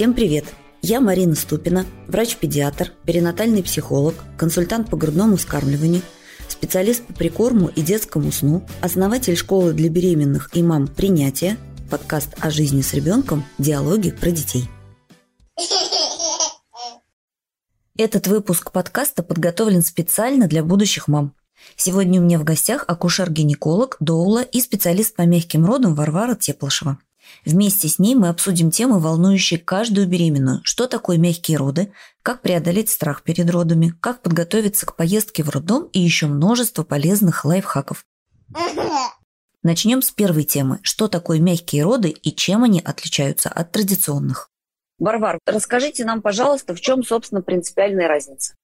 Всем привет! Я Марина Ступина, врач-педиатр, перинатальный психолог, консультант по грудному вскармливанию, специалист по прикорму и детскому сну, основатель школы для беременных и мам «Принятие», подкаст о жизни с ребенком «Диалоги про детей». Этот выпуск подкаста подготовлен специально для будущих мам. Сегодня у меня в гостях акушер-гинеколог, доула и специалист по мягким родам Варвара Теплышева. Вместе с ней мы обсудим темы, волнующие каждую беременную. Что такое мягкие роды, как преодолеть страх перед родами, как подготовиться к поездке в роддом и еще множество полезных лайфхаков. Начнем с первой темы. Что такое мягкие роды и чем они отличаются от традиционных? Варвар, расскажите нам, пожалуйста, в чем, собственно, принципиальная разница?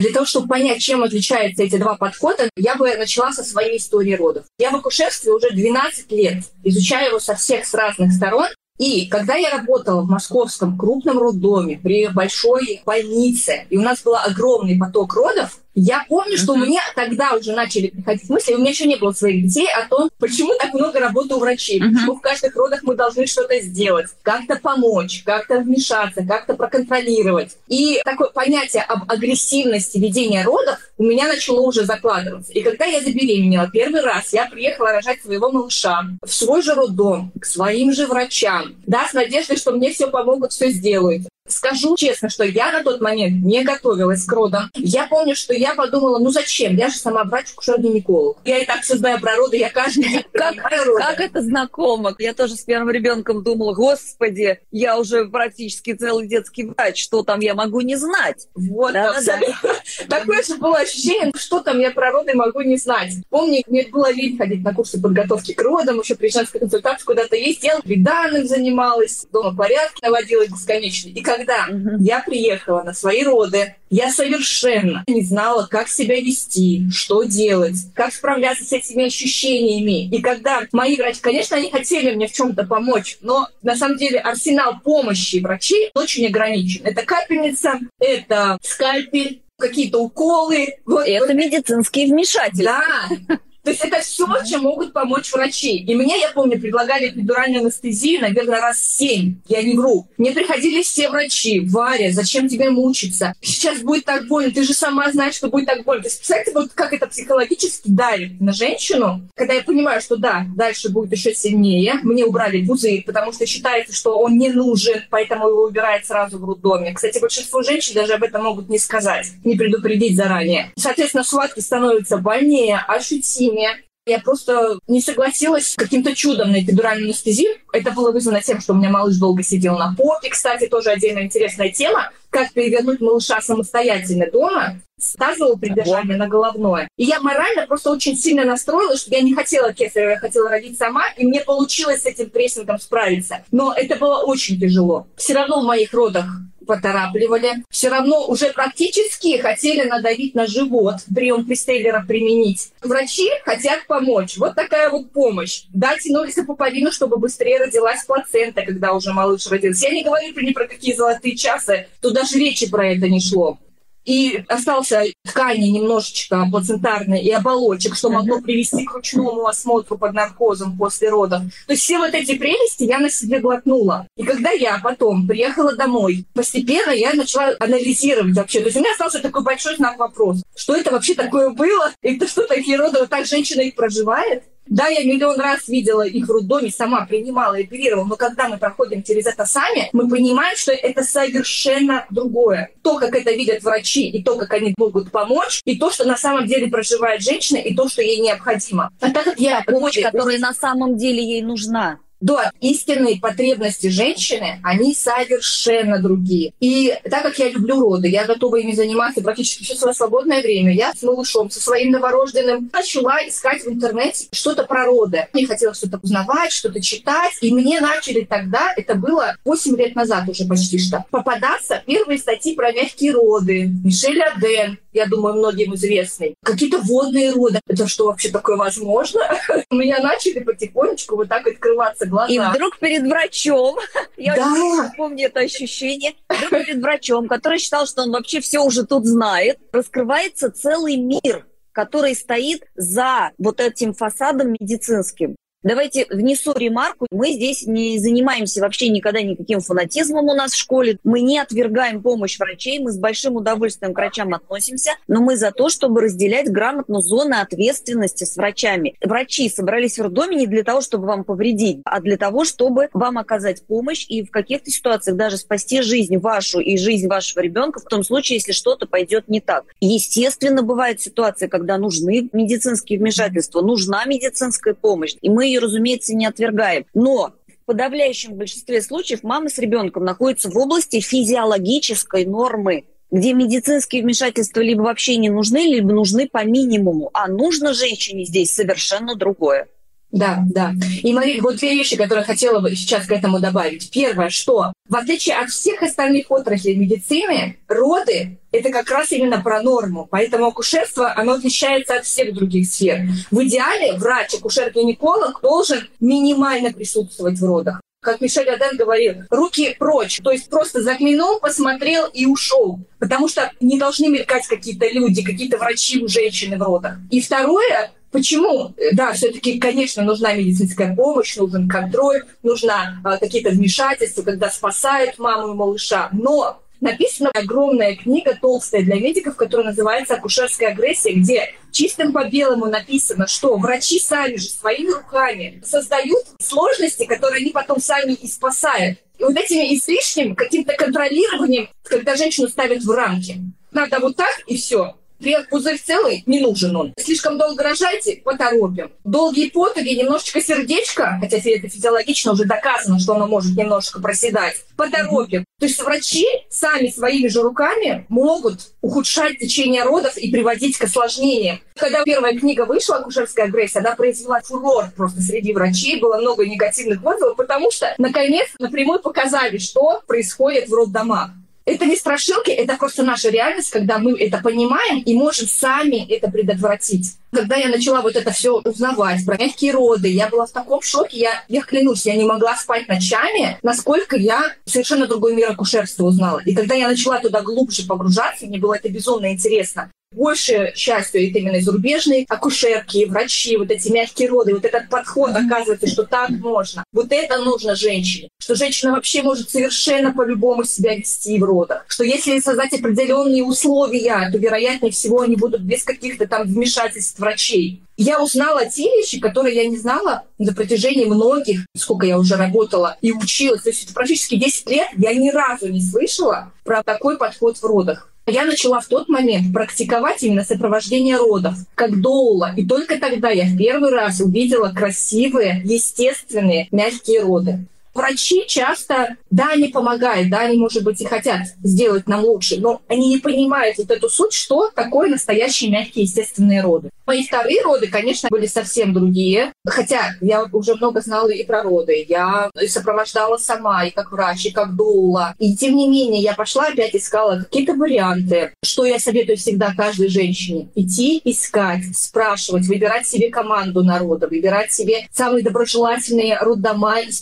Для того, чтобы понять, чем отличаются эти два подхода, я бы начала со своей истории родов. Я в акушерстве уже 12 лет, изучаю его со всех с разных сторон. И когда я работала в московском крупном роддоме при большой больнице, и у нас был огромный поток родов, я помню, что у меня тогда уже начали приходить мысли, у меня еще не было своих детей, о том, почему так много работы у врачей, uh-huh. почему в каждых родах мы должны что-то сделать, как-то помочь, как-то вмешаться, как-то проконтролировать. И такое понятие об агрессивности ведения родов у меня начало уже закладываться. И когда я забеременела первый раз, я приехала рожать своего малыша в свой же роддом, к своим же врачам, да, с надеждой, что мне все помогут, все сделают. Скажу честно, что я на тот момент не готовилась к родам. Я помню, что я подумала, ну зачем? Я же сама врач-акушер-гинеколог. Я и так все знаю про роды, я каждый день как, как это знакомо? Я тоже с первым ребенком думала, господи, я уже практически целый детский врач, что там я могу не знать? Вот, да, абсолютно. Да. Такое же было ощущение, что там я про роды могу не знать. Помню, мне было лень ходить на курсы подготовки к родам, еще при женской консультации куда-то ездила, приданным занималась, дома порядки наводила бесконечно. И когда угу. я приехала на свои роды, я совершенно не знала, как себя вести, что делать, как справляться с этими ощущениями. И когда мои врачи, конечно, они хотели мне в чем-то помочь, но на самом деле арсенал помощи врачей очень ограничен. Это капельница, это скальпель, какие-то уколы. Вот, это вот. медицинские вмешательства. Да. То есть это все, чем могут помочь врачи. И мне, я помню, предлагали эпидуральную анестезию, наверное, раз семь. Я не вру. Мне приходили все врачи. Варя, зачем тебе мучиться? Сейчас будет так больно. Ты же сама знаешь, что будет так больно. То есть, представляете, вот как это психологически давит на женщину, когда я понимаю, что да, дальше будет еще сильнее. Мне убрали пузырь, потому что считается, что он не нужен, поэтому его убирают сразу в роддоме. Кстати, большинство женщин даже об этом могут не сказать, не предупредить заранее. Соответственно, схватки становятся больнее, ощутимее мне. Я просто не согласилась каким-то чудом на эпидуральную анестезию. Это было вызвано тем, что у меня малыш долго сидел на попе. Кстати, тоже отдельно интересная тема. Как перевернуть малыша самостоятельно дома с тазового придержания на головное. И я морально просто очень сильно настроилась, что я не хотела кесарева, я хотела родить сама, и мне получилось с этим прессингом справиться. Но это было очень тяжело. Все равно в моих родах поторапливали. Все равно уже практически хотели надавить на живот, прием Пристейлера применить. Врачи хотят помочь. Вот такая вот помощь. Да, тянулись на пуповину, чтобы быстрее родилась плацента, когда уже малыш родился. Я не говорю ни про какие золотые часы, тут даже речи про это не шло и остался ткани немножечко плацентарной и оболочек, что могло привести к ручному осмотру под наркозом после родов. То есть все вот эти прелести я на себе глотнула. И когда я потом приехала домой, постепенно я начала анализировать вообще. То есть у меня остался такой большой знак вопрос. Что это вообще такое было? Это что такие роды? Вот так женщина их проживает? Да, я миллион раз видела их в роддоме, сама принимала и оперировала, но когда мы проходим через это сами, мы понимаем, что это совершенно другое. То, как это видят врачи, и то, как они могут помочь, и то, что на самом деле проживает женщина, и то, что ей необходимо. А так как я... Помощь, которая на самом деле ей нужна да, истинные потребности женщины, они совершенно другие. И так как я люблю роды, я готова ими заниматься практически все свое свободное время, я с малышом, со своим новорожденным начала искать в интернете что-то про роды. Мне хотелось что-то узнавать, что-то читать. И мне начали тогда, это было 8 лет назад уже почти что, попадаться первые статьи про мягкие роды. Мишель Аден, я думаю, многим известный. Какие-то водные роды. Это что вообще такое возможно? У меня начали потихонечку вот так открываться глаза. И вдруг перед врачом, я да. помню это ощущение, вдруг перед врачом, который считал, что он вообще все уже тут знает, раскрывается целый мир, который стоит за вот этим фасадом медицинским. Давайте внесу ремарку. Мы здесь не занимаемся вообще никогда никаким фанатизмом у нас в школе. Мы не отвергаем помощь врачей, мы с большим удовольствием к врачам относимся, но мы за то, чтобы разделять грамотно зоны ответственности с врачами. Врачи собрались в роддоме не для того, чтобы вам повредить, а для того, чтобы вам оказать помощь и в каких-то ситуациях даже спасти жизнь вашу и жизнь вашего ребенка в том случае, если что-то пойдет не так. Естественно, бывают ситуации, когда нужны медицинские вмешательства, нужна медицинская помощь, и мы ее, разумеется, не отвергаем. Но в подавляющем большинстве случаев мама с ребенком находится в области физиологической нормы, где медицинские вмешательства либо вообще не нужны, либо нужны по минимуму. А нужно женщине здесь совершенно другое. Да, да. И, Мария, вот две вещи, которые хотела бы сейчас к этому добавить. Первое, что в отличие от всех остальных отраслей медицины, роды — это как раз именно про норму. Поэтому акушерство, оно отличается от всех других сфер. В идеале врач, акушер-гинеколог должен минимально присутствовать в родах как Мишель Аден говорил, руки прочь. То есть просто заглянул, посмотрел и ушел. Потому что не должны мелькать какие-то люди, какие-то врачи у женщины в родах. И второе, Почему? Да, все-таки, конечно, нужна медицинская помощь, нужен контроль, нужна а, какие-то вмешательства, когда спасают маму и малыша. Но написана огромная книга, толстая для медиков, которая называется «Акушерская агрессия», где чистым по белому написано, что врачи сами же своими руками создают сложности, которые они потом сами и спасают. И вот этими излишним каким-то контролированием, когда женщину ставят в рамки, надо вот так и все. Привет, пузырь целый, не нужен он. Слишком долго рожайте, поторопим. Долгие потуги, немножечко сердечко, хотя это физиологично уже доказано, что оно может немножко проседать, поторопим. То есть врачи сами своими же руками могут ухудшать течение родов и приводить к осложнениям. Когда первая книга вышла «Акушерская агрессия», она произвела фурор просто среди врачей, было много негативных отзывов, потому что, наконец, напрямую показали, что происходит в роддомах. Это не страшилки, это просто наша реальность, когда мы это понимаем и можем сами это предотвратить. Когда я начала вот это все узнавать про мягкие роды, я была в таком шоке, я, я клянусь, я не могла спать ночами, насколько я совершенно другой мир акушерства узнала. И когда я начала туда глубже погружаться, мне было это безумно интересно большей частью это именно зарубежные акушерки, врачи, вот эти мягкие роды, вот этот подход, оказывается, что так можно. Вот это нужно женщине. Что женщина вообще может совершенно по-любому себя вести в родах. Что если создать определенные условия, то, вероятнее всего, они будут без каких-то там вмешательств врачей. Я узнала те вещи, которые я не знала на протяжении многих, сколько я уже работала и училась. То есть это практически 10 лет я ни разу не слышала про такой подход в родах. Я начала в тот момент практиковать именно сопровождение родов, как доула. И только тогда я в первый раз увидела красивые, естественные, мягкие роды. Врачи часто, да, они помогают, да, они, может быть, и хотят сделать нам лучше, но они не понимают вот эту суть, что такое настоящие мягкие естественные роды. Мои вторые роды, конечно, были совсем другие. Хотя я уже много знала и про роды. Я сопровождала сама, и как врач, и как дула. И тем не менее, я пошла опять искала какие-то варианты. Что я советую всегда каждой женщине? Идти искать, спрашивать, выбирать себе команду народа, выбирать себе самые доброжелательные роддома и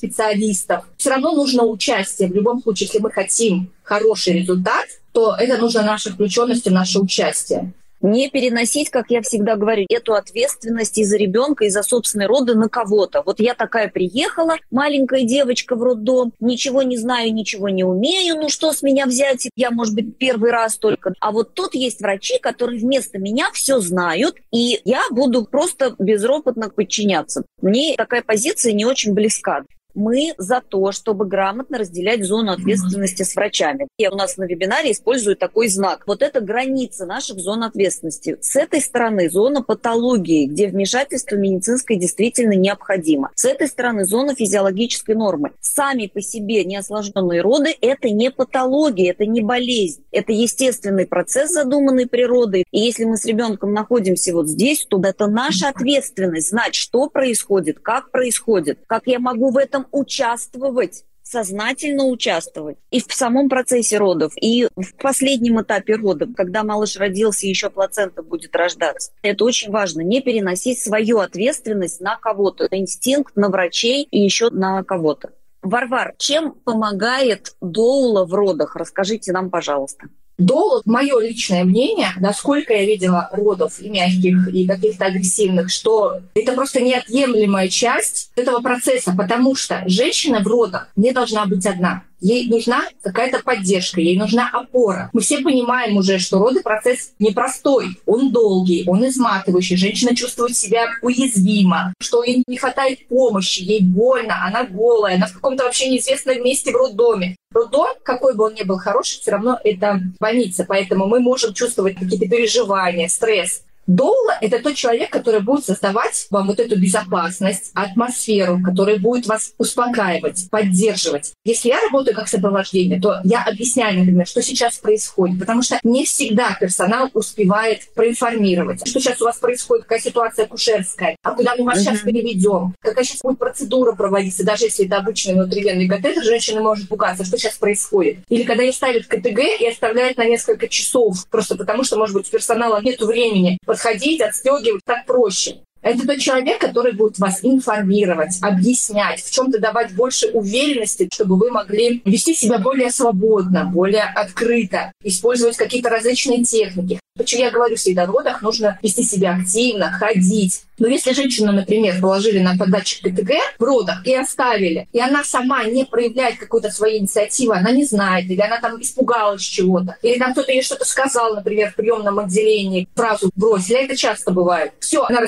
специалистов. Все равно нужно участие. В любом случае, если мы хотим хороший результат, то это нужно наша включенность и наше участие не переносить, как я всегда говорю, эту ответственность из за ребенка, и за собственной роды на кого-то. Вот я такая приехала, маленькая девочка в роддом, ничего не знаю, ничего не умею, ну что с меня взять, я, может быть, первый раз только. А вот тут есть врачи, которые вместо меня все знают, и я буду просто безропотно подчиняться. Мне такая позиция не очень близка. Мы за то, чтобы грамотно разделять зону ответственности с врачами. Я у нас на вебинаре использую такой знак. Вот это граница наших зон ответственности. С этой стороны зона патологии, где вмешательство медицинское действительно необходимо. С этой стороны зона физиологической нормы. Сами по себе неосложненные роды – это не патология, это не болезнь. Это естественный процесс, задуманный природой. И если мы с ребенком находимся вот здесь, то это наша ответственность знать, что происходит, как происходит, как я могу в этом участвовать сознательно участвовать и в самом процессе родов, и в последнем этапе родов, когда малыш родился, еще плацента будет рождаться. Это очень важно, не переносить свою ответственность на кого-то, инстинкт на врачей и еще на кого-то. Варвар, чем помогает доула в родах? Расскажите нам, пожалуйста. Дол, мое личное мнение, насколько я видела родов и мягких, и каких-то агрессивных, что это просто неотъемлемая часть этого процесса, потому что женщина в родах не должна быть одна. Ей нужна какая-то поддержка, ей нужна опора. Мы все понимаем уже, что роды процесс непростой, он долгий, он изматывающий. Женщина чувствует себя уязвимо, что ей не хватает помощи, ей больно, она голая, она в каком-то вообще неизвестном месте в роддоме. Роддом, какой бы он ни был хороший, все равно это больница, поэтому мы можем чувствовать какие-то переживания, стресс. Доула — это тот человек, который будет создавать вам вот эту безопасность, атмосферу, который будет вас успокаивать, поддерживать. Если я работаю как сопровождение, то я объясняю, например, что сейчас происходит, потому что не всегда персонал успевает проинформировать, что сейчас у вас происходит, какая ситуация кушерская, а куда мы вас uh-huh. сейчас переведем, какая сейчас будет процедура проводиться, даже если это обычный внутривенный катетер, женщина может пугаться, что сейчас происходит. Или когда ей ставят КТГ и оставляют на несколько часов, просто потому что, может быть, у персонала нет времени подходить, отстегивать, так проще. Это тот человек, который будет вас информировать, объяснять, в чем-то давать больше уверенности, чтобы вы могли вести себя более свободно, более открыто, использовать какие-то различные техники. Почему я говорю, в родах нужно вести себя активно, ходить. Но если женщину, например, положили на податчик КТГ в родах и оставили, и она сама не проявляет какой-то своей инициативы, она не знает, или она там испугалась чего-то, или там кто-то ей что-то сказал, например, в приемном отделении, фразу бросили, это часто бывает. Все, она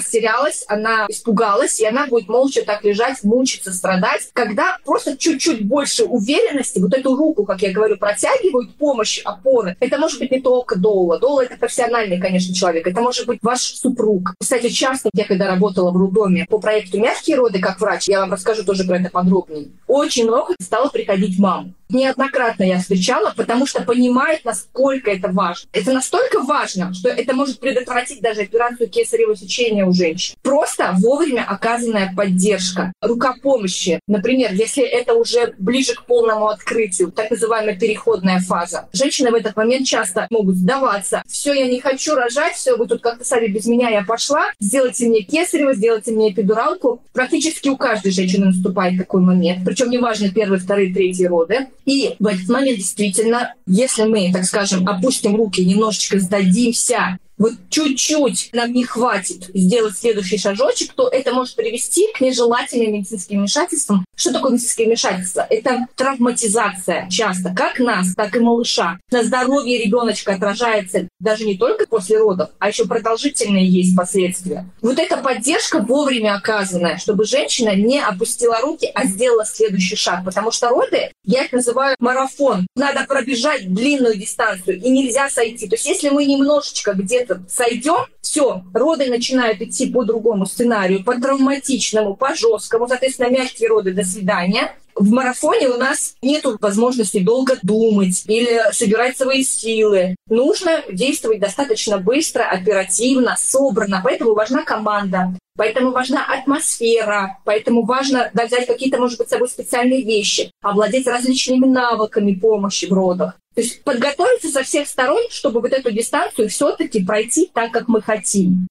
растерялась, она испугалась, и она будет молча так лежать, мучиться, страдать. Когда просто чуть-чуть больше уверенности, вот эту руку, как я говорю, протягивают, помощь, опоры, это может быть не только Доула. Доула — это профессиональный, конечно, человек. Это может быть ваш супруг. Кстати, часто, я когда работала в роддоме по проекту «Мягкие роды» как врач, я вам расскажу тоже про это подробнее, очень много стало приходить мам неоднократно я встречала, потому что понимает, насколько это важно. Это настолько важно, что это может предотвратить даже операцию кесарево сечения у женщин. Просто вовремя оказанная поддержка, рука помощи. Например, если это уже ближе к полному открытию, так называемая переходная фаза. Женщины в этот момент часто могут сдаваться. Все, я не хочу рожать, все, вы тут как-то сами без меня, я пошла. Сделайте мне кесарево, сделайте мне эпидуралку. Практически у каждой женщины наступает такой момент. Причем неважно первые, вторые, третьи роды. И в этот момент действительно, если мы, так скажем, опустим руки, немножечко сдадимся вот чуть-чуть нам не хватит сделать следующий шажочек, то это может привести к нежелательным медицинским вмешательствам. Что такое медицинское вмешательство? Это травматизация часто, как нас, так и малыша. На здоровье ребеночка отражается даже не только после родов, а еще продолжительные есть последствия. Вот эта поддержка вовремя оказанная, чтобы женщина не опустила руки, а сделала следующий шаг. Потому что роды, я их называю марафон. Надо пробежать длинную дистанцию, и нельзя сойти. То есть если мы немножечко где где сойдем, все, роды начинают идти по другому сценарию, по травматичному, по жесткому, соответственно, мягкие роды, до свидания. В марафоне у нас нет возможности долго думать или собирать свои силы. Нужно действовать достаточно быстро, оперативно, собрано. Поэтому важна команда. Поэтому важна атмосфера, поэтому важно взять какие-то, может быть, с собой специальные вещи, овладеть различными навыками помощи в родах. То есть подготовиться со всех сторон, чтобы вот эту дистанцию все-таки пройти так, как мы хотим.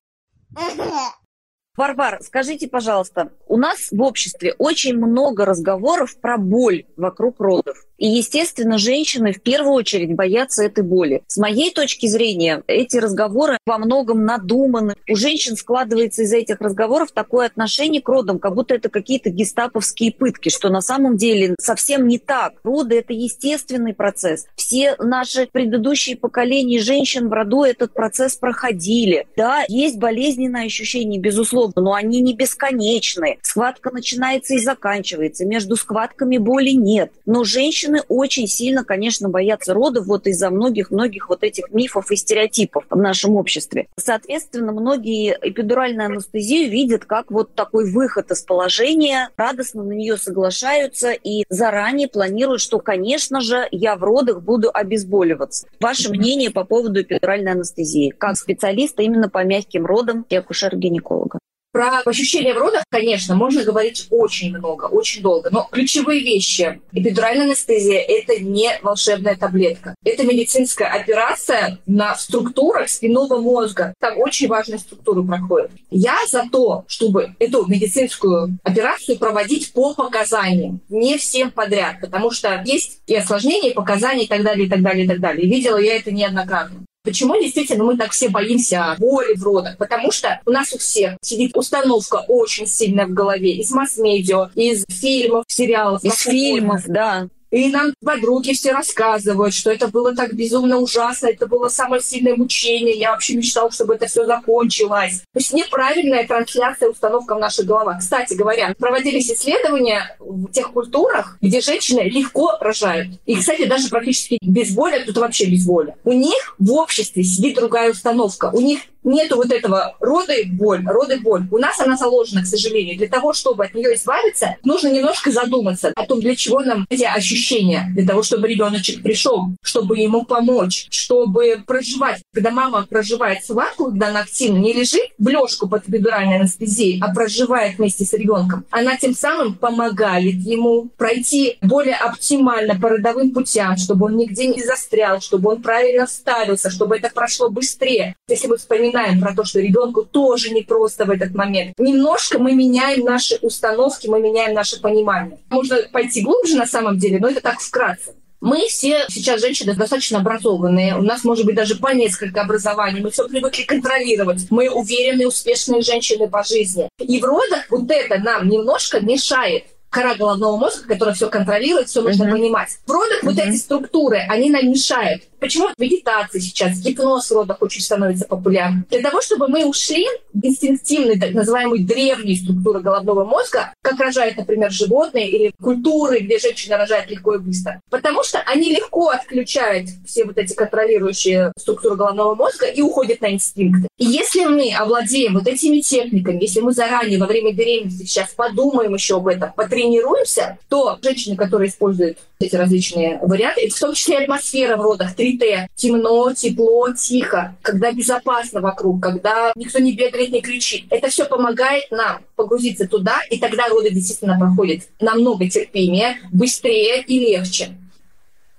Варвар, скажите, пожалуйста, у нас в обществе очень много разговоров про боль вокруг родов. И, естественно, женщины в первую очередь боятся этой боли. С моей точки зрения, эти разговоры во многом надуманы. У женщин складывается из этих разговоров такое отношение к родам, как будто это какие-то гестаповские пытки, что на самом деле совсем не так. Роды – это естественный процесс. Все наши предыдущие поколения женщин в роду этот процесс проходили. Да, есть болезненные ощущения, безусловно, но они не бесконечны. Схватка начинается и заканчивается. Между схватками боли нет. Но женщины женщины очень сильно, конечно, боятся родов вот из-за многих-многих вот этих мифов и стереотипов в нашем обществе. Соответственно, многие эпидуральную анестезию видят как вот такой выход из положения, радостно на нее соглашаются и заранее планируют, что, конечно же, я в родах буду обезболиваться. Ваше мнение по поводу эпидуральной анестезии, как специалиста именно по мягким родам и акушер-гинеколога? Про ощущения в родах, конечно, можно говорить очень много, очень долго. Но ключевые вещи. Эпидуральная анестезия – это не волшебная таблетка. Это медицинская операция на структурах спинного мозга. Там очень важные структуры проходят. Я за то, чтобы эту медицинскую операцию проводить по показаниям. Не всем подряд. Потому что есть и осложнения, и показания, и так далее, и так далее, и так далее. И видела я это неоднократно. Почему действительно мы так все боимся боли в родах? Потому что у нас у всех сидит установка очень сильная в голове из масс-медиа, из фильмов, сериалов. Из фильмов, да. И нам подруги все рассказывают, что это было так безумно ужасно, это было самое сильное мучение, я вообще мечтал, чтобы это все закончилось. То есть неправильная трансляция, установка в наших головах. Кстати говоря, проводились исследования в тех культурах, где женщины легко рожают. И, кстати, даже практически без боли, а тут вообще без боли. У них в обществе сидит другая установка. У них нету вот этого рода и боль, рода и боль. У нас она заложена, к сожалению. Для того, чтобы от нее избавиться, нужно немножко задуматься о том, для чего нам эти ощущения. Для того, чтобы ребеночек пришел, чтобы ему помочь, чтобы проживать. Когда мама проживает схватку, когда она активно не лежит в лёжку под эпидуральной анестезией, а проживает вместе с ребенком, она тем самым помогает ему пройти более оптимально по родовым путям, чтобы он нигде не застрял, чтобы он правильно вставился, чтобы это прошло быстрее. Если мы вспоминаем вспоминаем про то, что ребенку тоже не просто в этот момент. Немножко мы меняем наши установки, мы меняем наше понимание. Можно пойти глубже на самом деле, но это так вкратце. Мы все сейчас женщины достаточно образованные. У нас может быть даже по несколько образований. Мы все привыкли контролировать. Мы уверенные, успешные женщины по жизни. И в родах вот это нам немножко мешает кора головного мозга, которая все контролирует, все нужно uh-huh. понимать. Родах uh-huh. вот эти структуры, они нам мешают. Почему медитация сейчас, гипноз родах очень становится популярным? Для того, чтобы мы ушли в инстинктивные, так называемые древние структуры головного мозга, как рожают, например, животные или культуры, где женщина рожает легко и быстро. Потому что они легко отключают все вот эти контролирующие структуры головного мозга и уходят на инстинкты. И если мы овладеем вот этими техниками, если мы заранее во время беременности сейчас подумаем еще об этом, потренируемся, то женщины, которые используют эти различные варианты, в том числе атмосфера в родах, 3Т, темно, тепло, тихо, когда безопасно вокруг, когда никто не бегает, не кричит. Это все помогает нам погрузиться туда, и тогда роды действительно проходят намного терпимее, быстрее и легче.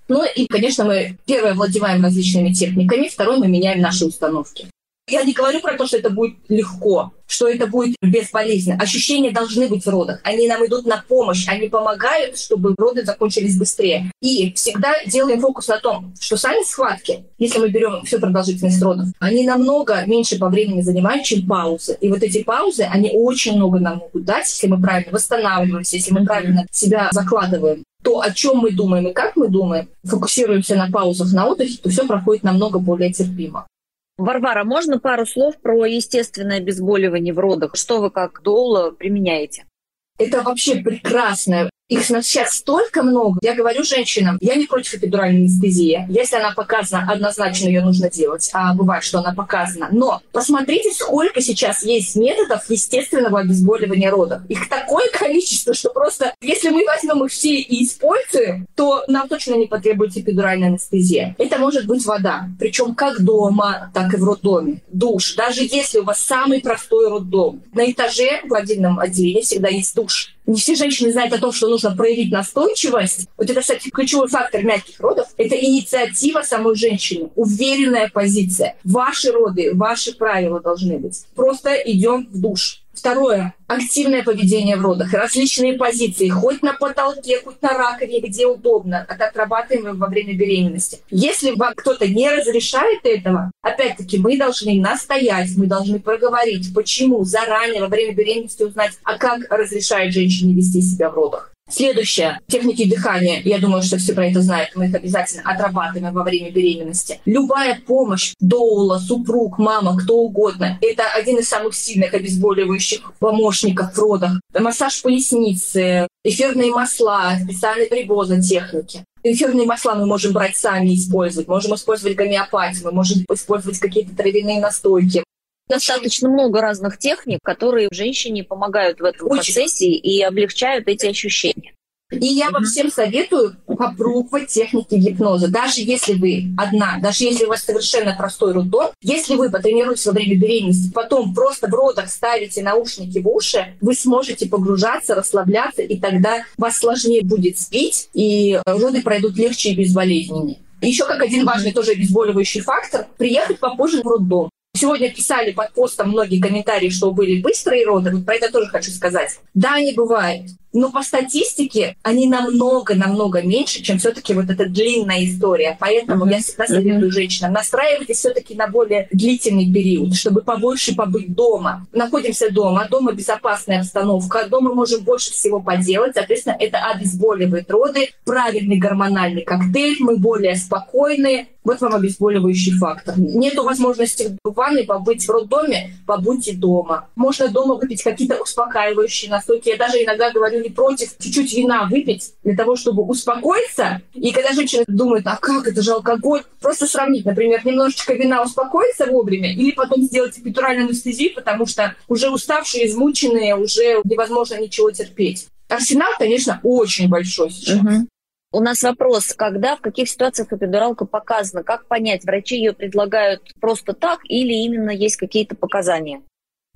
Ну и, конечно, мы первое владеваем различными техниками, второе мы меняем наши установки. Я не говорю про то, что это будет легко, что это будет бесполезно. Ощущения должны быть в родах. Они нам идут на помощь, они помогают, чтобы роды закончились быстрее. И всегда делаем фокус на том, что сами схватки, если мы берем всю продолжительность родов, они намного меньше по времени занимают, чем паузы. И вот эти паузы, они очень много нам могут дать, если мы правильно восстанавливаемся, если мы правильно себя закладываем то, о чем мы думаем и как мы думаем, фокусируемся на паузах, на отдыхе, то все проходит намного более терпимо. Варвара, можно пару слов про естественное обезболивание в родах? Что вы как доула применяете? Это вообще прекрасное их сейчас столько много. Я говорю женщинам, я не против эпидуральной анестезии. Если она показана, однозначно ее нужно делать. А бывает, что она показана. Но посмотрите, сколько сейчас есть методов естественного обезболивания родов. Их такое количество, что просто, если мы возьмем их все и используем, то нам точно не потребуется эпидуральная анестезия. Это может быть вода. Причем как дома, так и в роддоме. Душ. Даже если у вас самый простой роддом. На этаже в отдельном отделении всегда есть душ не все женщины знают о том, что нужно проявить настойчивость. Вот это, кстати, ключевой фактор мягких родов. Это инициатива самой женщины, уверенная позиция. Ваши роды, ваши правила должны быть. Просто идем в душ. Второе. Активное поведение в родах. Различные позиции. Хоть на потолке, хоть на раковине, где удобно. Это отрабатываем во время беременности. Если вам кто-то не разрешает этого, опять-таки мы должны настоять, мы должны проговорить, почему заранее во время беременности узнать, а как разрешает женщине вести себя в родах. Следующее. Техники дыхания. Я думаю, что все про это знают. Мы их обязательно отрабатываем во время беременности. Любая помощь, доула, супруг, мама, кто угодно. Это один из самых сильных обезболивающих помощников в родах. Массаж поясницы, эфирные масла, специальные прибозы техники. Эфирные масла мы можем брать сами использовать. Можем использовать гомеопатию, мы можем использовать какие-то травяные настойки достаточно много разных техник, которые женщине помогают в этом Очень. процессе и облегчают эти ощущения. И я вам всем советую попробовать техники гипноза. Даже если вы одна, даже если у вас совершенно простой роддом, если вы потренируетесь во время беременности, потом просто в родах ставите наушники в уши, вы сможете погружаться, расслабляться, и тогда вас сложнее будет спить, и роды пройдут легче и безболезненнее. Еще как один важный тоже обезболивающий фактор – приехать попозже в роддом. Сегодня писали под постом многие комментарии, что были быстрые роды. Вот про это тоже хочу сказать. Да, они бывают. Но по статистике они намного-намного меньше, чем все-таки вот эта длинная история. Поэтому uh-huh. я всегда советую uh-huh. женщинам, настраивайтесь все-таки на более длительный период, чтобы побольше побыть дома. Находимся дома, дома безопасная обстановка, дома можем больше всего поделать. Соответственно, это обезболивает роды, правильный гормональный коктейль, мы более спокойные, вот вам обезболивающий фактор. Нету возможности в ванной побыть в роддоме, побудьте дома. Можно дома выпить какие-то успокаивающие настойки. Я даже иногда говорю не против чуть-чуть вина выпить для того, чтобы успокоиться. И когда женщина думает, а как, это же алкоголь, просто сравнить, например, немножечко вина успокоиться вовремя или потом сделать эпидуральную анестезию, потому что уже уставшие, измученные, уже невозможно ничего терпеть. Арсенал, конечно, очень большой сейчас. Угу. У нас вопрос, когда, в каких ситуациях эпидуралка показана? Как понять, врачи ее предлагают просто так или именно есть какие-то показания?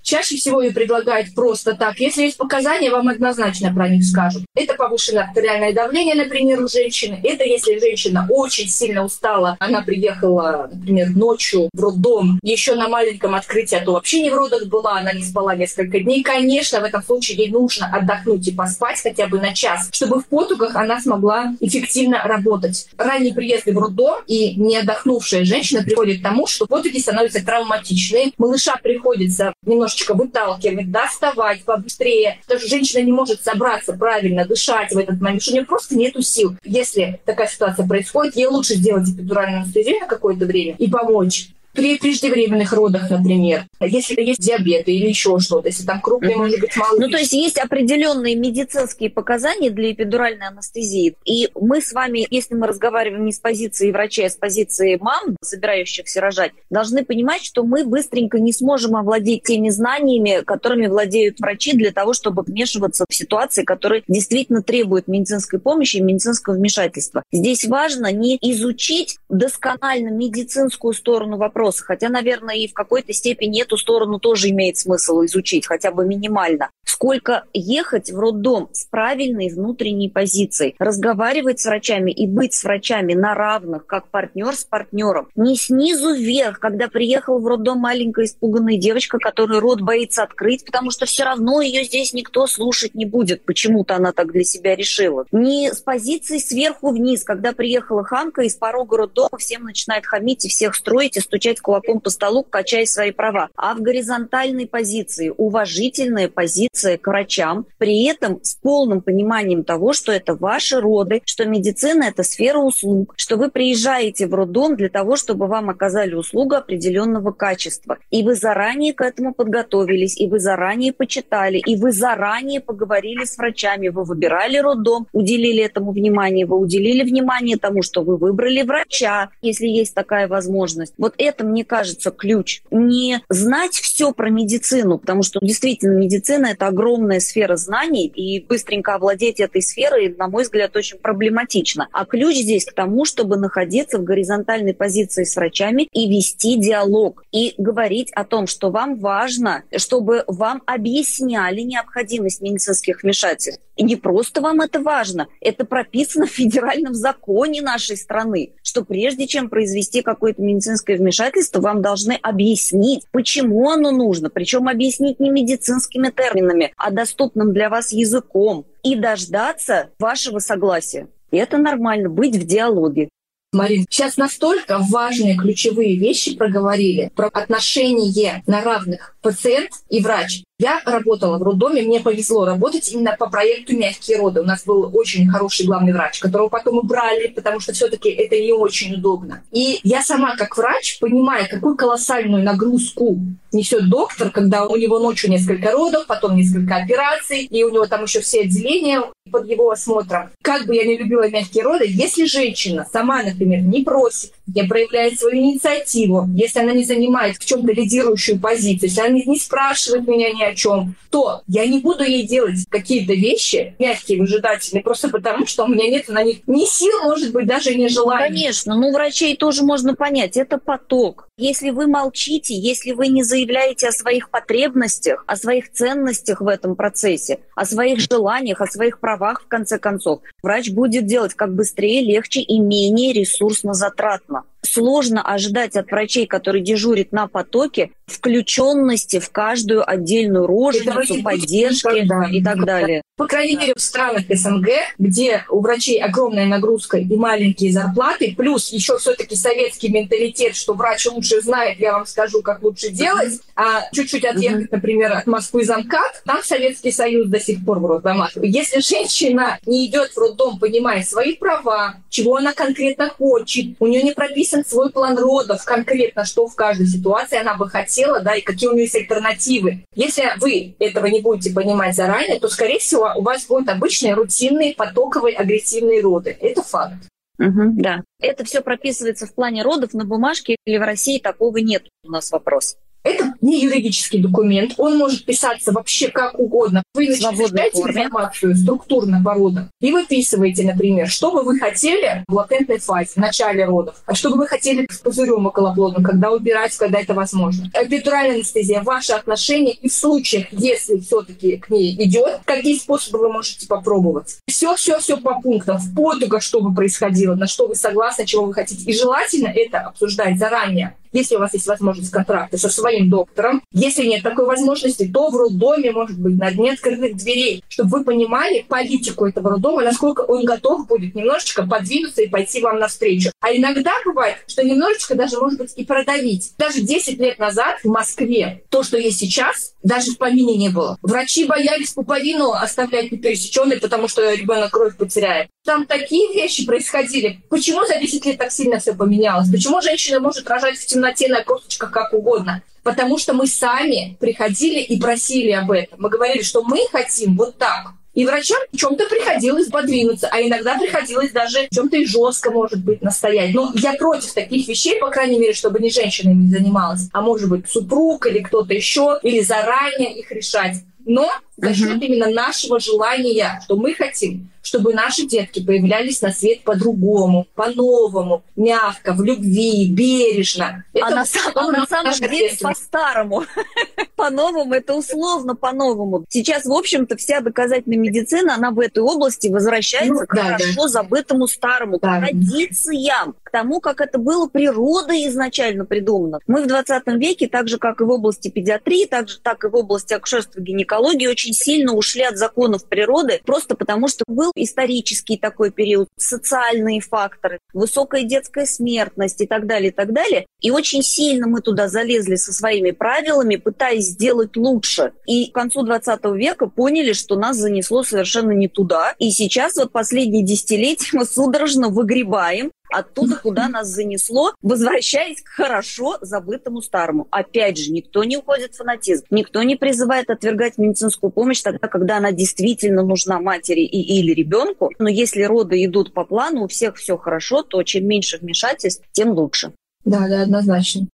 Чаще всего ее предлагают просто так. Если есть показания, вам однозначно про них скажут. Это повышенное артериальное давление, например, у женщины. Это если женщина очень сильно устала, она приехала, например, ночью в роддом, еще на маленьком открытии, а то вообще не в родах была, она не спала несколько дней. Конечно, в этом случае ей нужно отдохнуть и поспать хотя бы на час, чтобы в потугах она смогла эффективно работать. Ранние приезды в роддом и не отдохнувшая женщина приходит к тому, что потуги становятся травматичные. Малыша приходится немножко немножечко выталкивать, доставать побыстрее. Потому что женщина не может собраться правильно, дышать в этот момент, что у нее просто нету сил. Если такая ситуация происходит, ей лучше сделать эпидуральную анестезию на какое-то время и помочь при преждевременных родах, например, если есть диабет или еще что-то, если там крупный, mm может быть, малый. Ну, то есть есть определенные медицинские показания для эпидуральной анестезии. И мы с вами, если мы разговариваем не с позиции врача, а с позиции мам, собирающихся рожать, должны понимать, что мы быстренько не сможем овладеть теми знаниями, которыми владеют врачи для того, чтобы вмешиваться в ситуации, которые действительно требуют медицинской помощи и медицинского вмешательства. Здесь важно не изучить досконально медицинскую сторону вопроса, вопроса. Хотя, наверное, и в какой-то степени эту сторону тоже имеет смысл изучить, хотя бы минимально. Сколько ехать в роддом с правильной внутренней позицией, разговаривать с врачами и быть с врачами на равных, как партнер с партнером. Не снизу вверх, когда приехала в роддом маленькая испуганная девочка, которая рот боится открыть, потому что все равно ее здесь никто слушать не будет. Почему-то она так для себя решила. Не с позиции сверху вниз, когда приехала хамка из порога роддома всем начинает хамить и всех строить и стучать стучать кулаком по столу, качая свои права, а в горизонтальной позиции, уважительная позиция к врачам, при этом с полным пониманием того, что это ваши роды, что медицина – это сфера услуг, что вы приезжаете в роддом для того, чтобы вам оказали услугу определенного качества. И вы заранее к этому подготовились, и вы заранее почитали, и вы заранее поговорили с врачами, вы выбирали роддом, уделили этому внимание, вы уделили внимание тому, что вы выбрали врача, если есть такая возможность. Вот это мне кажется, ключ. Не знать все про медицину, потому что действительно медицина – это огромная сфера знаний, и быстренько овладеть этой сферой, на мой взгляд, очень проблематично. А ключ здесь к тому, чтобы находиться в горизонтальной позиции с врачами и вести диалог, и говорить о том, что вам важно, чтобы вам объясняли необходимость медицинских вмешательств. И не просто вам это важно, это прописано в федеральном законе нашей страны, что прежде чем произвести какое-то медицинское вмешательство, вам должны объяснить, почему оно нужно, причем объяснить не медицинскими терминами, а доступным для вас языком, и дождаться вашего согласия. И это нормально, быть в диалоге. Марин, сейчас настолько важные ключевые вещи проговорили про отношение на равных пациент и врач. Я работала в роддоме, мне повезло работать именно по проекту «Мягкие роды». У нас был очень хороший главный врач, которого потом убрали, потому что все-таки это не очень удобно. И я сама как врач понимаю, какую колоссальную нагрузку несет доктор, когда у него ночью несколько родов, потом несколько операций, и у него там еще все отделения. под его осмотром. Как бы я не любила мягкие роды, если женщина сама, например, не просит, не проявляет свою инициативу, если она не занимает в чем-то лидирующую позицию, если она не спрашивает меня ни о чем, то я не буду ей делать какие-то вещи мягкие, выжидательные, просто потому, что у меня нет на них ни сил, может быть, даже не желания. Конечно, ну врачей тоже можно понять, это поток. Если вы молчите, если вы не заявляете о своих потребностях, о своих ценностях в этом процессе, о своих желаниях, о своих правах, в конце концов, врач будет делать как быстрее, легче и менее ресурсно затратно сложно ожидать от врачей, которые дежурят на потоке, включенности в каждую отдельную роженицу, поддержки и так далее. По крайней мере, в странах СНГ, где у врачей огромная нагрузка и маленькие зарплаты, плюс еще все-таки советский менталитет, что врач лучше знает, я вам скажу, как лучше делать, а чуть-чуть отъехать, например, от Москвы за МКАД, там Советский Союз до сих пор в роддомах. Если женщина не идет в роддом, понимая свои права, чего она конкретно хочет, у нее не прописан свой план родов конкретно, что в каждой ситуации она бы хотела, да, и какие у нее есть альтернативы. Если вы этого не будете понимать заранее, то, скорее всего, у вас будут обычные рутинные потоковые агрессивные роды. Это факт. Угу, да. Это все прописывается в плане родов на бумажке или в России такого нет у нас вопрос. Это не юридический документ, он может писаться вообще как угодно. Вы начинаете информацию структурно по родам и выписываете, например, что бы вы хотели в латентной фазе, в начале родов, а что бы вы хотели с пузырем околоплодным, когда убирать, когда это возможно. Эпидуральная анестезия, ваши отношения и в случаях, если все-таки к ней идет, какие способы вы можете попробовать. Все-все-все по пунктам, в подугах, что бы происходило, на что вы согласны, чего вы хотите. И желательно это обсуждать заранее если у вас есть возможность контракта со своим доктором. Если нет такой возможности, то в роддоме, может быть, на дне открытых дверей, чтобы вы понимали политику этого роддома, насколько он готов будет немножечко подвинуться и пойти вам навстречу. А иногда бывает, что немножечко даже, может быть, и продавить. Даже 10 лет назад в Москве то, что есть сейчас, даже в помине не было. Врачи боялись пуповину оставлять непересеченной, потому что ребенок кровь потеряет. Там такие вещи происходили. Почему за 10 лет так сильно все поменялось? Почему женщина может рожать в темноте на косточках как угодно? Потому что мы сами приходили и просили об этом. Мы говорили, что мы хотим вот так. И врачам в чем-то приходилось подвинуться, а иногда приходилось даже в чем-то и жестко, может быть, настоять. Но я против таких вещей, по крайней мере, чтобы не женщина ими занималась, а может быть супруг или кто-то еще, или заранее их решать. Но за счет uh-huh. именно нашего желания, что мы хотим, чтобы наши детки появлялись на свет по-другому, по-новому, мягко, в любви, бережно. Это а на, а на самом деле по-старому. По-новому, это условно по-новому. Сейчас, в общем-то, вся доказательная медицина, она в этой области возвращается ну, к да, хорошо да. забытому старому, да. к традициям, к тому, как это было природой изначально придумано. Мы в 20 веке, так же, как и в области педиатрии, так же, так и в области акушерства гинекологии, очень сильно ушли от законов природы, просто потому что был исторический такой период, социальные факторы, высокая детская смертность и так далее, и так далее. И очень сильно мы туда залезли со своими правилами, пытаясь сделать лучше. И к концу 20 века поняли, что нас занесло совершенно не туда. И сейчас вот последние десятилетия мы судорожно выгребаем оттуда, куда нас занесло, возвращаясь к хорошо забытому старому. Опять же, никто не уходит в фанатизм, никто не призывает отвергать медицинскую помощь тогда, когда она действительно нужна матери и или ребенку. Но если роды идут по плану, у всех все хорошо, то чем меньше вмешательств, тем лучше. Да, да, однозначно.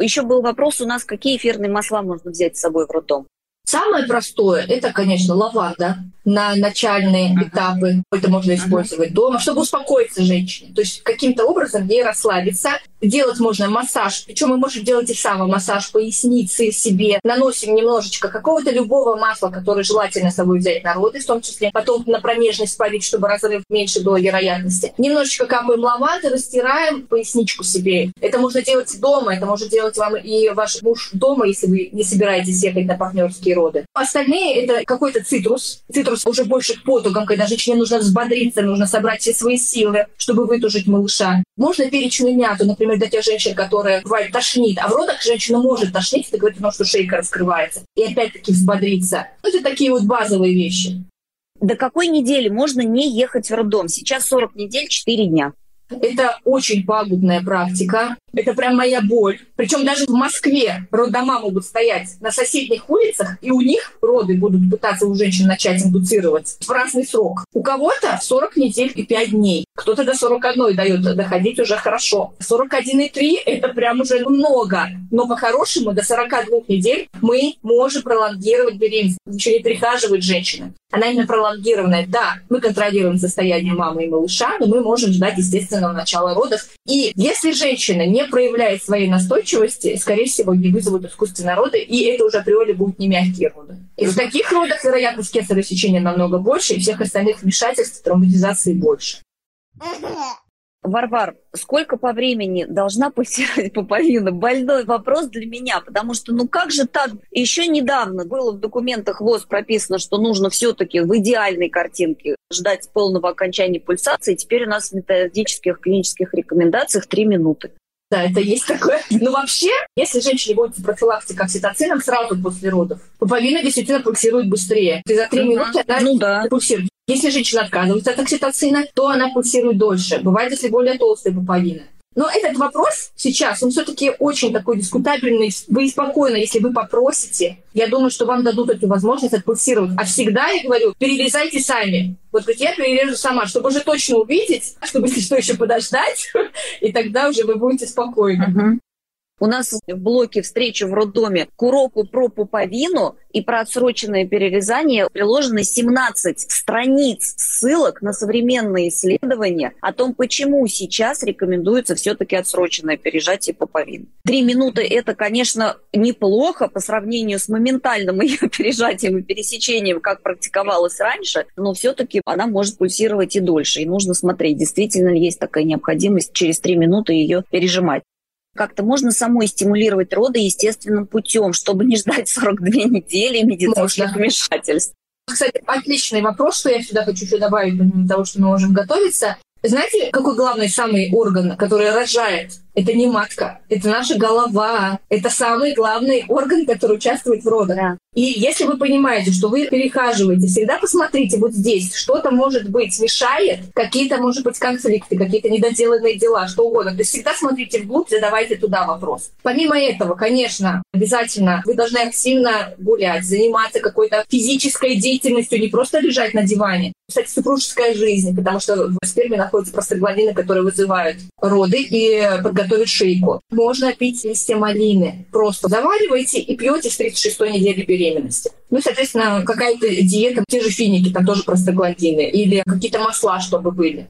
Еще был вопрос у нас, какие эфирные масла можно взять с собой в роддом? Самое простое – это, конечно, лаванда на начальные этапы. Это можно использовать дома, чтобы успокоиться женщине. То есть каким-то образом ей расслабиться. Делать можно массаж. Причем мы можем делать и самомассаж поясницы себе. Наносим немножечко какого-то любого масла, которое желательно с собой взять на роды, в том числе. Потом на промежность полить, чтобы разрыв меньше было вероятности. Немножечко капаем лаванды, растираем поясничку себе. Это можно делать дома, это может делать вам и ваш муж дома, если вы не собираетесь ехать на партнерские роды. Остальные — это какой-то цитрус. Цитрус уже больше к потугам, когда женщине нужно взбодриться, нужно собрать все свои силы, чтобы вытужить малыша. Можно перечную мяту, например, для тех женщин, которые бывает тошнит. А в родах женщина может тошнить, это говорит о том, что шейка раскрывается. И опять-таки взбодриться. Ну, это такие вот базовые вещи. До какой недели можно не ехать в роддом? Сейчас 40 недель, 4 дня. Это очень пагубная практика. Это прям моя боль. Причем даже в Москве роддома могут стоять на соседних улицах, и у них роды будут пытаться у женщин начать индуцировать в разный срок. У кого-то 40 недель и 5 дней. Кто-то до 41 дает доходить уже хорошо. 41,3 – это прям уже много. Но по-хорошему до 42 недель мы можем пролонгировать беременность. Еще не перехаживает женщина. Она именно пролонгированная. Да, мы контролируем состояние мамы и малыша, но мы можем ждать естественного начала родов. И если женщина не проявляет своей настойчивости, скорее всего, ей вызовут искусственные роды, и это уже априори будут не мягкие роды. И в таких родах вероятность кесарево сечения намного больше, и всех остальных вмешательств травматизации больше. Варвар, сколько по времени должна пульсировать пуповина? Больной вопрос для меня, потому что ну как же так? Еще недавно было в документах ВОЗ прописано, что нужно все-таки в идеальной картинке ждать полного окончания пульсации. Теперь у нас в методических клинических рекомендациях 3 минуты. Да, это есть такое. Но вообще, если женщине будет профилактика окситоцином сразу после родов, пуповина действительно пульсирует быстрее. И за три минуты она ну, да. пульсирует. Если женщина отказывается от окситоцина, то она пульсирует дольше. Бывает, если более толстая пуповина. Но этот вопрос сейчас, он все-таки очень такой дискутабельный. Вы спокойно, если вы попросите, я думаю, что вам дадут эту возможность отпульсировать. А всегда я говорю, перерезайте сами. Вот говорит, я перережу сама, чтобы уже точно увидеть, чтобы, если что, еще подождать, и тогда уже вы будете спокойны. У нас в блоке встречи в роддоме к уроку про пуповину и про отсроченное перерезание приложено 17 страниц ссылок на современные исследования о том, почему сейчас рекомендуется все-таки отсроченное пережатие пуповины. Три минуты – это, конечно, неплохо по сравнению с моментальным ее пережатием и пересечением, как практиковалось раньше, но все-таки она может пульсировать и дольше. И нужно смотреть, действительно ли есть такая необходимость через три минуты ее пережимать как-то можно самой стимулировать роды естественным путем, чтобы не ждать 42 недели медицинских можно. вмешательств. Кстати, отличный вопрос, что я сюда хочу еще добавить, помимо того, что мы можем готовиться. Знаете, какой главный самый орган, который рожает? Это не матка, это наша голова. Это самый главный орган, который участвует в родах. Да. И если вы понимаете, что вы перехаживаете, всегда посмотрите вот здесь, что-то может быть мешает, какие-то, может быть, конфликты, какие-то недоделанные дела, что угодно. То есть всегда смотрите вглубь, задавайте туда вопрос. Помимо этого, конечно, обязательно вы должны активно гулять, заниматься какой-то физической деятельностью, не просто лежать на диване. Кстати, супружеская жизнь, потому что в сперме находятся простагландины, которые вызывают роды и подготовку готовить шейку. Можно пить листья малины. Просто завариваете и пьете с 36 недели беременности. Ну, соответственно, какая-то диета, те же финики, там тоже простагландины. Или какие-то масла, чтобы были.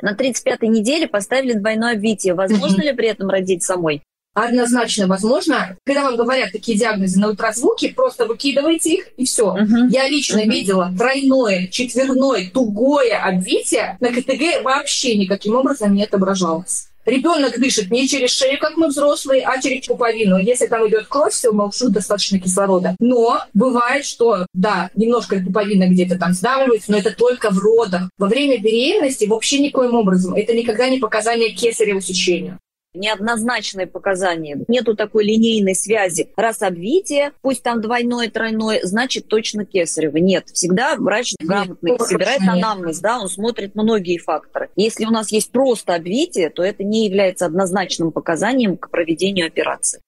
На 35-й неделе поставили двойное обвитие. Возможно ли при этом родить самой? Однозначно возможно. Когда вам говорят такие диагнозы на ультразвуке, просто выкидывайте их и все. Uh-huh. Я лично uh-huh. видела тройное, четверное, тугое обвитие на КТГ вообще никаким образом не отображалось. Ребенок дышит не через шею, как мы взрослые, а через пуповину. Если там идет кровь, все, малышу достаточно кислорода. Но бывает, что, да, немножко пуповина где-то там сдавливается, но это только в родах. Во время беременности вообще никоим образом. Это никогда не показание кесарево сечению неоднозначные показания. Нету такой линейной связи. Раз обвитие, пусть там двойное, тройное, значит точно кесарево. Нет, всегда врач грамотный нет, собирает анамнез, да, он смотрит многие факторы. Если у нас есть просто обвитие, то это не является однозначным показанием к проведению операции.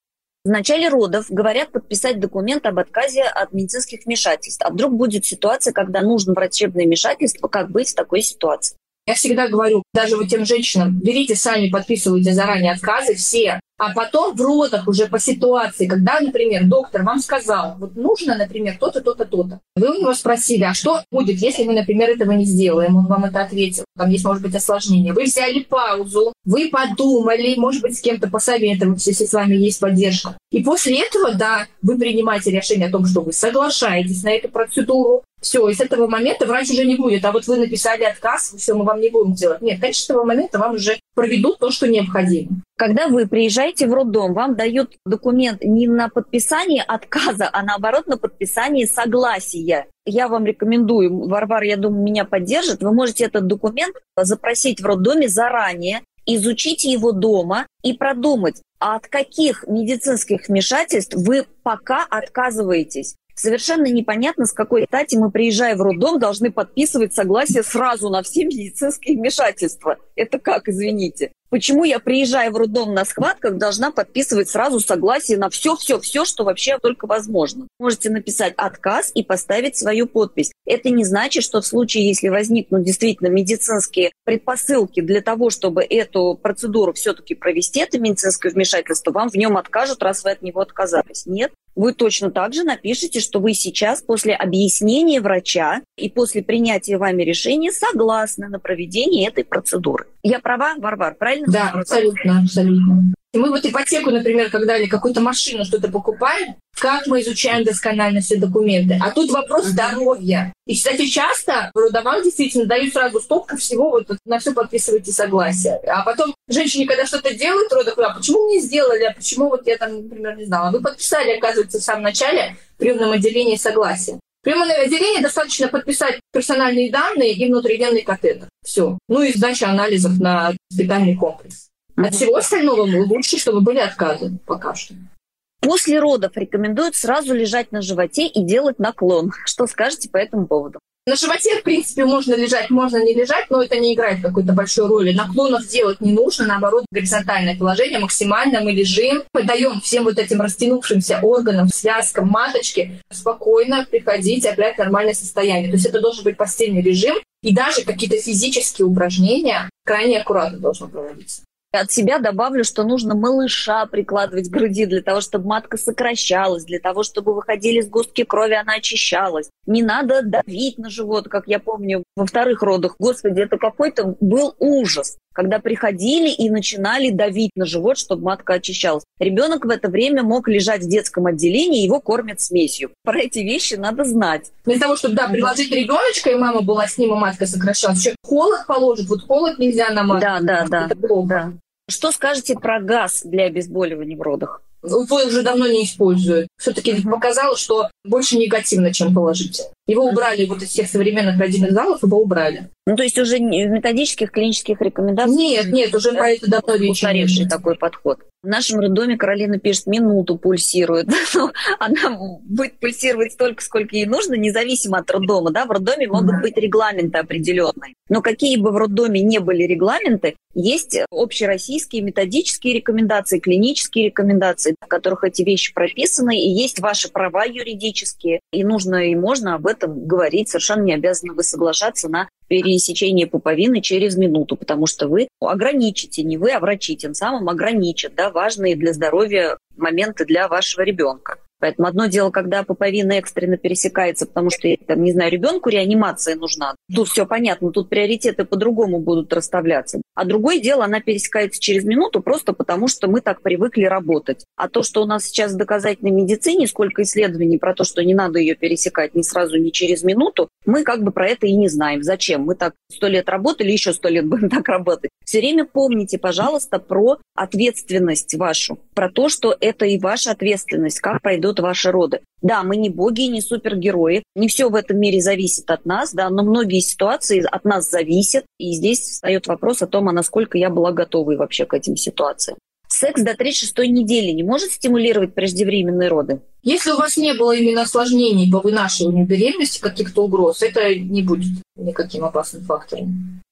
В начале родов говорят подписать документ об отказе от медицинских вмешательств. А вдруг будет ситуация, когда нужно врачебное вмешательство, как быть в такой ситуации? Я всегда говорю, даже вот тем женщинам, берите сами, подписывайте заранее отказы все, а потом в родах уже по ситуации, когда, например, доктор вам сказал, вот нужно, например, то-то, то-то, то-то. Вы у него спросили, а что будет, если мы, например, этого не сделаем? Он вам это ответил. Там есть, может быть, осложнение. Вы взяли паузу, вы подумали, может быть, с кем-то посоветовались, если с вами есть поддержка. И после этого, да, вы принимаете решение о том, что вы соглашаетесь на эту процедуру, все, и с этого момента врач уже не будет. А вот вы написали отказ, все, мы вам не будем делать. Нет, конечно, с этого момента вам уже проведут то, что необходимо. Когда вы приезжаете в роддом, вам дают документ не на подписание отказа, а наоборот на подписание согласия. Я вам рекомендую, Варвара, я думаю, меня поддержит, вы можете этот документ запросить в роддоме заранее, изучить его дома и продумать, а от каких медицинских вмешательств вы пока отказываетесь. Совершенно непонятно, с какой стати мы, приезжая в роддом, должны подписывать согласие сразу на все медицинские вмешательства. Это как, извините? Почему я, приезжая в роддом на схватках, должна подписывать сразу согласие на все-все-все, что вообще только возможно? Можете написать отказ и поставить свою подпись. Это не значит, что в случае, если возникнут действительно медицинские предпосылки для того, чтобы эту процедуру все-таки провести, это медицинское вмешательство, вам в нем откажут, раз вы от него отказались. Нет, вы точно так же напишите, что вы сейчас после объяснения врача и после принятия вами решения согласны на проведение этой процедуры. Я права, Варвар, правильно? Да, абсолютно, абсолютно. И мы вот ипотеку, например, когда или какую-то машину что-то покупаем, как мы изучаем досконально все документы. А тут вопрос здоровья. И, кстати, часто родовам действительно дают сразу стопку всего, вот на все подписывайте согласие. А потом женщине, когда что-то делают в родах, а почему мне сделали, а почему вот я там, например, не знала. Вы подписали, оказывается, в самом начале в приемном отделении согласие. В приемном отделении достаточно подписать персональные данные и внутривенный катетер. Все. Ну и сдача анализов на спитальный комплекс. От всего остального лучше, чтобы были отказы пока что. После родов рекомендуют сразу лежать на животе и делать наклон. Что скажете по этому поводу? На животе, в принципе, можно лежать, можно не лежать, но это не играет какой-то большой роли. Наклонов делать не нужно, наоборот, горизонтальное положение максимально мы лежим, мы даем всем вот этим растянувшимся органам, связкам, маточке спокойно приходить опять в нормальное состояние. То есть это должен быть постельный режим, и даже какие-то физические упражнения крайне аккуратно должны проводиться. От себя добавлю, что нужно малыша прикладывать к груди для того, чтобы матка сокращалась, для того, чтобы выходили сгустки крови, она очищалась. Не надо давить на живот, как я помню во вторых родах. Господи, это какой-то был ужас когда приходили и начинали давить на живот, чтобы матка очищалась. Ребенок в это время мог лежать в детском отделении, его кормят смесью. Про эти вещи надо знать. Для того, чтобы, да, приложить ребеночка, и мама была с ним, и матка сокращалась. Еще холод положит, вот холод нельзя на матку. Да, да, да. Это да. Что скажете про газ для обезболивания в родах? Его уже давно не используют. Все-таки показалось, что больше негативно, чем положительно. Его убрали вот из всех современных родильных залов, его убрали. Ну, то есть уже методических клинических рекомендациях? Нет, нет, уже про это давно Устаревший такой подход. В нашем роддоме Каролина пишет, минуту пульсирует. Ну, она будет пульсировать столько, сколько ей нужно, независимо от роддома. Да? В роддоме могут быть регламенты определенные. Но какие бы в роддоме не были регламенты, есть общероссийские методические рекомендации, клинические рекомендации, в которых эти вещи прописаны, и есть ваши права юридические, и нужно и можно об этом говорить. Совершенно не обязаны вы соглашаться на пересечение пуповины через минуту, потому что вы ограничите, не вы, а врачи тем самым ограничат да, важные для здоровья моменты для вашего ребенка. Поэтому одно дело, когда пуповина экстренно пересекается, потому что, там, не знаю, ребенку реанимация нужна. Тут все понятно, тут приоритеты по-другому будут расставляться. А другое дело, она пересекается через минуту просто потому, что мы так привыкли работать. А то, что у нас сейчас в доказательной медицине, сколько исследований про то, что не надо ее пересекать ни сразу, ни через минуту, мы как бы про это и не знаем. Зачем? Мы так сто лет работали, еще сто лет будем так работать. Все время помните, пожалуйста, про ответственность вашу, про то, что это и ваша ответственность, как пройдут пройдут ваши роды. Да, мы не боги, не супергерои, не все в этом мире зависит от нас, да, но многие ситуации от нас зависят, и здесь встает вопрос о том, а насколько я была готова вообще к этим ситуациям. Секс до 36 недели не может стимулировать преждевременные роды? Если у вас не было именно осложнений по вынашиванию беременности, каких-то угроз, это не будет никаким опасным фактором.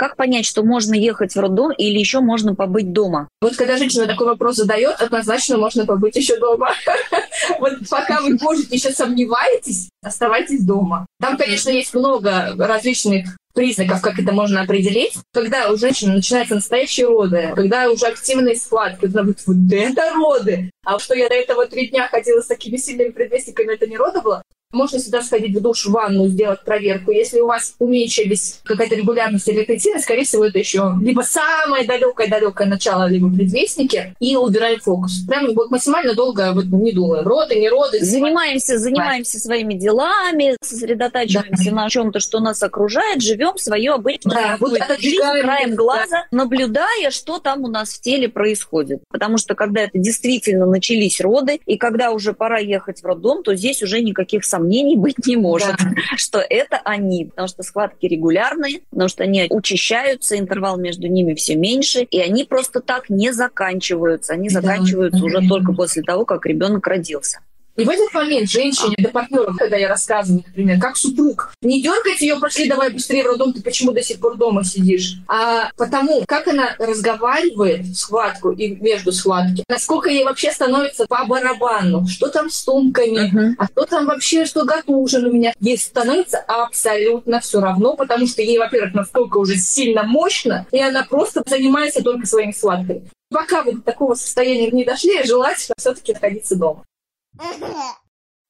Как понять, что можно ехать в роддом или еще можно побыть дома? Вот когда женщина такой вопрос задает, однозначно можно побыть еще дома. Вот пока вы, может, еще сомневаетесь, оставайтесь дома. Там, конечно, есть много различных признаков, как это можно определить. Когда у женщины начинаются настоящие роды, когда уже активные схватки, она говорит, вот это роды. А что я до этого три дня ходила с такими сильными предвестниками, это не роды было. Можно сюда сходить в душ, в ванну, сделать проверку. Если у вас уменьшились какая-то регулярность или интенсивность, скорее всего, это еще либо самое далекое-далекое начало, либо предвестники, и убираем фокус. Прям вот максимально долго вот, не думаем. Роды, не роды. Занимаемся, занимаемся да. своими делами, сосредотачиваемся да. на чем-то, что нас окружает, живем свое обычное да, вот жизнь краем глаза, да. наблюдая, что там у нас в теле происходит. Потому что когда это действительно начались роды, и когда уже пора ехать в роддом, то здесь уже никаких сомнений сомнений быть не может, да. что это они, потому что схватки регулярные, потому что они учащаются, интервал между ними все меньше, и они просто так не заканчиваются. Они да. заканчиваются уже только после того, как ребенок родился. И в этот момент женщине, до партнера, когда я рассказываю, например, как супруг, не дергать ее, пошли давай быстрее в роддом, ты почему до сих пор дома сидишь? А потому, как она разговаривает в схватку и между схватки, насколько ей вообще становится по барабану, что там с тумками, uh-huh. а что там вообще, что готов ужин у меня. Ей становится абсолютно все равно, потому что ей, во-первых, настолько уже сильно мощно, и она просто занимается только своими схватками. Пока вы до такого состояния не дошли, желательно все-таки находиться дома.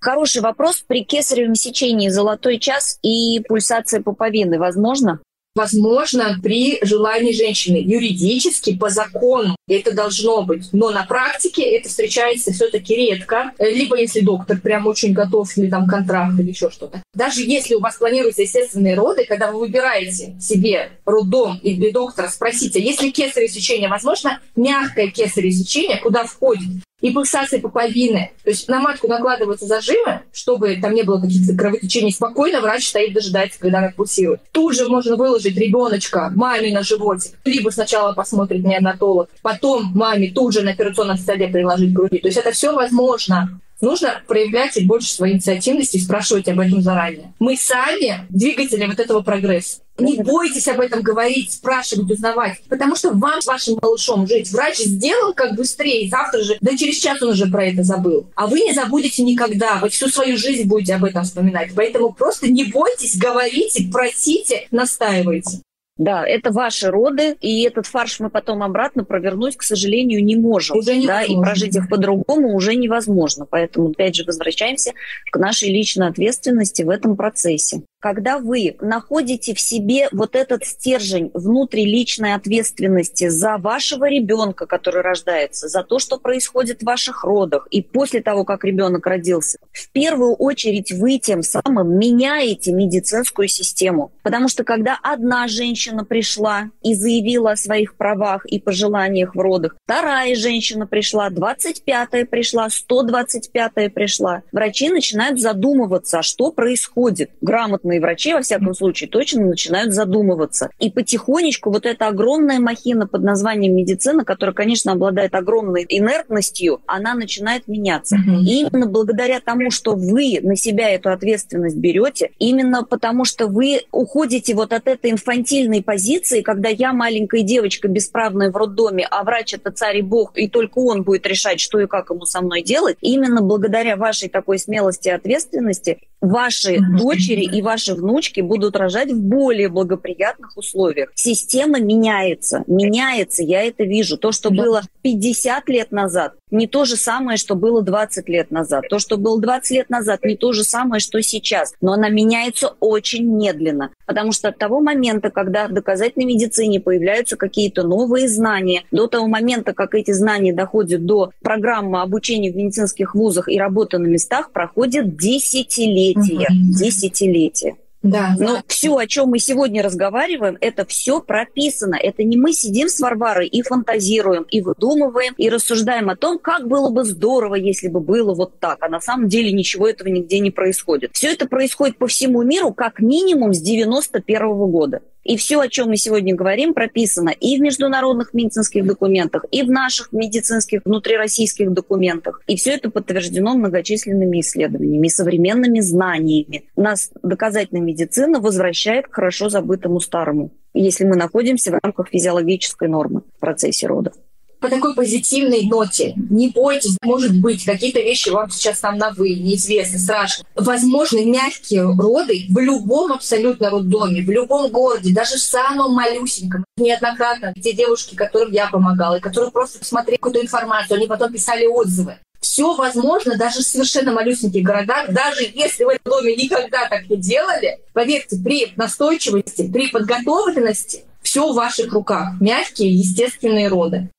Хороший вопрос. При кесаревом сечении золотой час и пульсация пуповины возможно? Возможно при желании женщины. Юридически, по закону это должно быть. Но на практике это встречается все-таки редко. Либо если доктор прям очень готов, или там контракт, или еще что-то. Даже если у вас планируются естественные роды, когда вы выбираете себе роддом или доктора, спросите, если кесарево сечение возможно, мягкое кесарево сечение, куда входит и пульсация пуповины. То есть на матку накладываются зажимы, чтобы там не было каких-то кровотечений. Спокойно врач стоит, дожидается, когда она пульсирует. Тут же можно выложить ребеночка маме на животик. Либо сначала посмотрит неонатолог, потом маме тут же на операционном столе приложить груди. То есть это все возможно нужно проявлять чуть больше своей инициативности и спрашивать об этом заранее. Мы сами двигатели вот этого прогресса. Не бойтесь об этом говорить, спрашивать, узнавать. Потому что вам с вашим малышом жить. Врач сделал как быстрее, завтра же, да через час он уже про это забыл. А вы не забудете никогда. Вы всю свою жизнь будете об этом вспоминать. Поэтому просто не бойтесь, говорите, просите, настаивайте. Да, это ваши роды, и этот фарш мы потом обратно провернуть, к сожалению, не можем. Уже не да, и прожить их по-другому уже невозможно. Поэтому, опять же, возвращаемся к нашей личной ответственности в этом процессе когда вы находите в себе вот этот стержень внутриличной ответственности за вашего ребенка, который рождается, за то, что происходит в ваших родах, и после того, как ребенок родился, в первую очередь вы тем самым меняете медицинскую систему. Потому что когда одна женщина пришла и заявила о своих правах и пожеланиях в родах, вторая женщина пришла, 25-я пришла, 125-я пришла, врачи начинают задумываться, что происходит. Грамотно опытные врачи, во всяком случае, точно начинают задумываться. И потихонечку вот эта огромная махина под названием медицина, которая, конечно, обладает огромной инертностью, она начинает меняться. И именно благодаря тому, что вы на себя эту ответственность берете, именно потому что вы уходите вот от этой инфантильной позиции, когда я маленькая девочка бесправная в роддоме, а врач это царь и бог, и только он будет решать, что и как ему со мной делать, именно благодаря вашей такой смелости и ответственности ваши дочери и ваши внучки будут рожать в более благоприятных условиях. Система меняется, меняется, я это вижу. То, что было 50 лет назад, не то же самое, что было 20 лет назад. То, что было 20 лет назад, не то же самое, что сейчас. Но она меняется очень медленно. Потому что от того момента, когда в доказательной медицине появляются какие-то новые знания, до того момента, как эти знания доходят до программы обучения в медицинских вузах и работы на местах, проходят десятилетия. Десятилетия. Да, Но да. все, о чем мы сегодня разговариваем, это все прописано. Это не мы сидим с Варварой и фантазируем, и выдумываем, и рассуждаем о том, как было бы здорово, если бы было вот так. А на самом деле ничего этого нигде не происходит. Все это происходит по всему миру как минимум с 91 -го года. И все, о чем мы сегодня говорим, прописано и в международных медицинских документах, и в наших медицинских внутрироссийских документах. И все это подтверждено многочисленными исследованиями и современными знаниями. Нас доказательная медицина возвращает к хорошо забытому старому, если мы находимся в рамках физиологической нормы в процессе родов по такой позитивной ноте. Не бойтесь, может быть, какие-то вещи вам сейчас там на вы, неизвестны, страшно. Возможно, мягкие роды в любом абсолютно роддоме, в любом городе, даже в самом малюсеньком. Неоднократно те девушки, которым я помогала, и которые просто посмотрели какую-то информацию, они потом писали отзывы. Все возможно даже в совершенно малюсеньких городах, даже если в этом доме никогда так не делали. Поверьте, при настойчивости, при подготовленности все в ваших руках. Мягкие, естественные роды.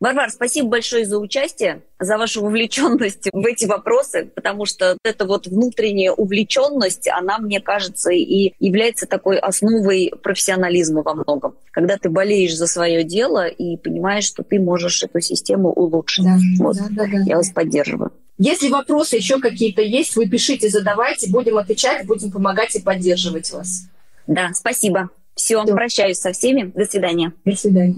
Варвар, спасибо большое за участие, за вашу вовлеченность в эти вопросы, потому что эта вот внутренняя увлеченность, она, мне кажется, и является такой основой профессионализма во многом. Когда ты болеешь за свое дело и понимаешь, что ты можешь эту систему улучшить. Да, вот. да, да, да. Я вас поддерживаю. Если вопросы еще какие-то есть, вы пишите, задавайте, будем отвечать, будем помогать и поддерживать вас. Да, спасибо. Все, Все. прощаюсь со всеми. До свидания. До свидания.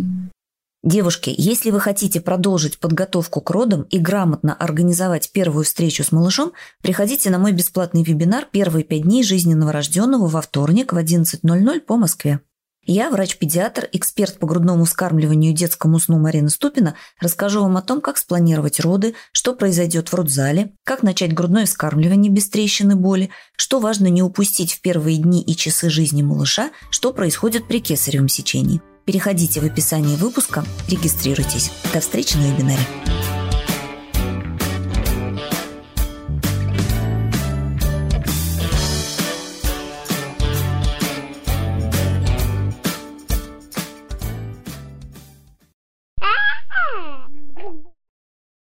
Девушки, если вы хотите продолжить подготовку к родам и грамотно организовать первую встречу с малышом, приходите на мой бесплатный вебинар «Первые пять дней жизни новорожденного» во вторник в 11.00 по Москве. Я, врач-педиатр, эксперт по грудному вскармливанию и детскому сну Марина Ступина, расскажу вам о том, как спланировать роды, что произойдет в родзале, как начать грудное вскармливание без трещины боли, что важно не упустить в первые дни и часы жизни малыша, что происходит при кесаревом сечении. Переходите в описание выпуска, регистрируйтесь. До встречи на вебинаре.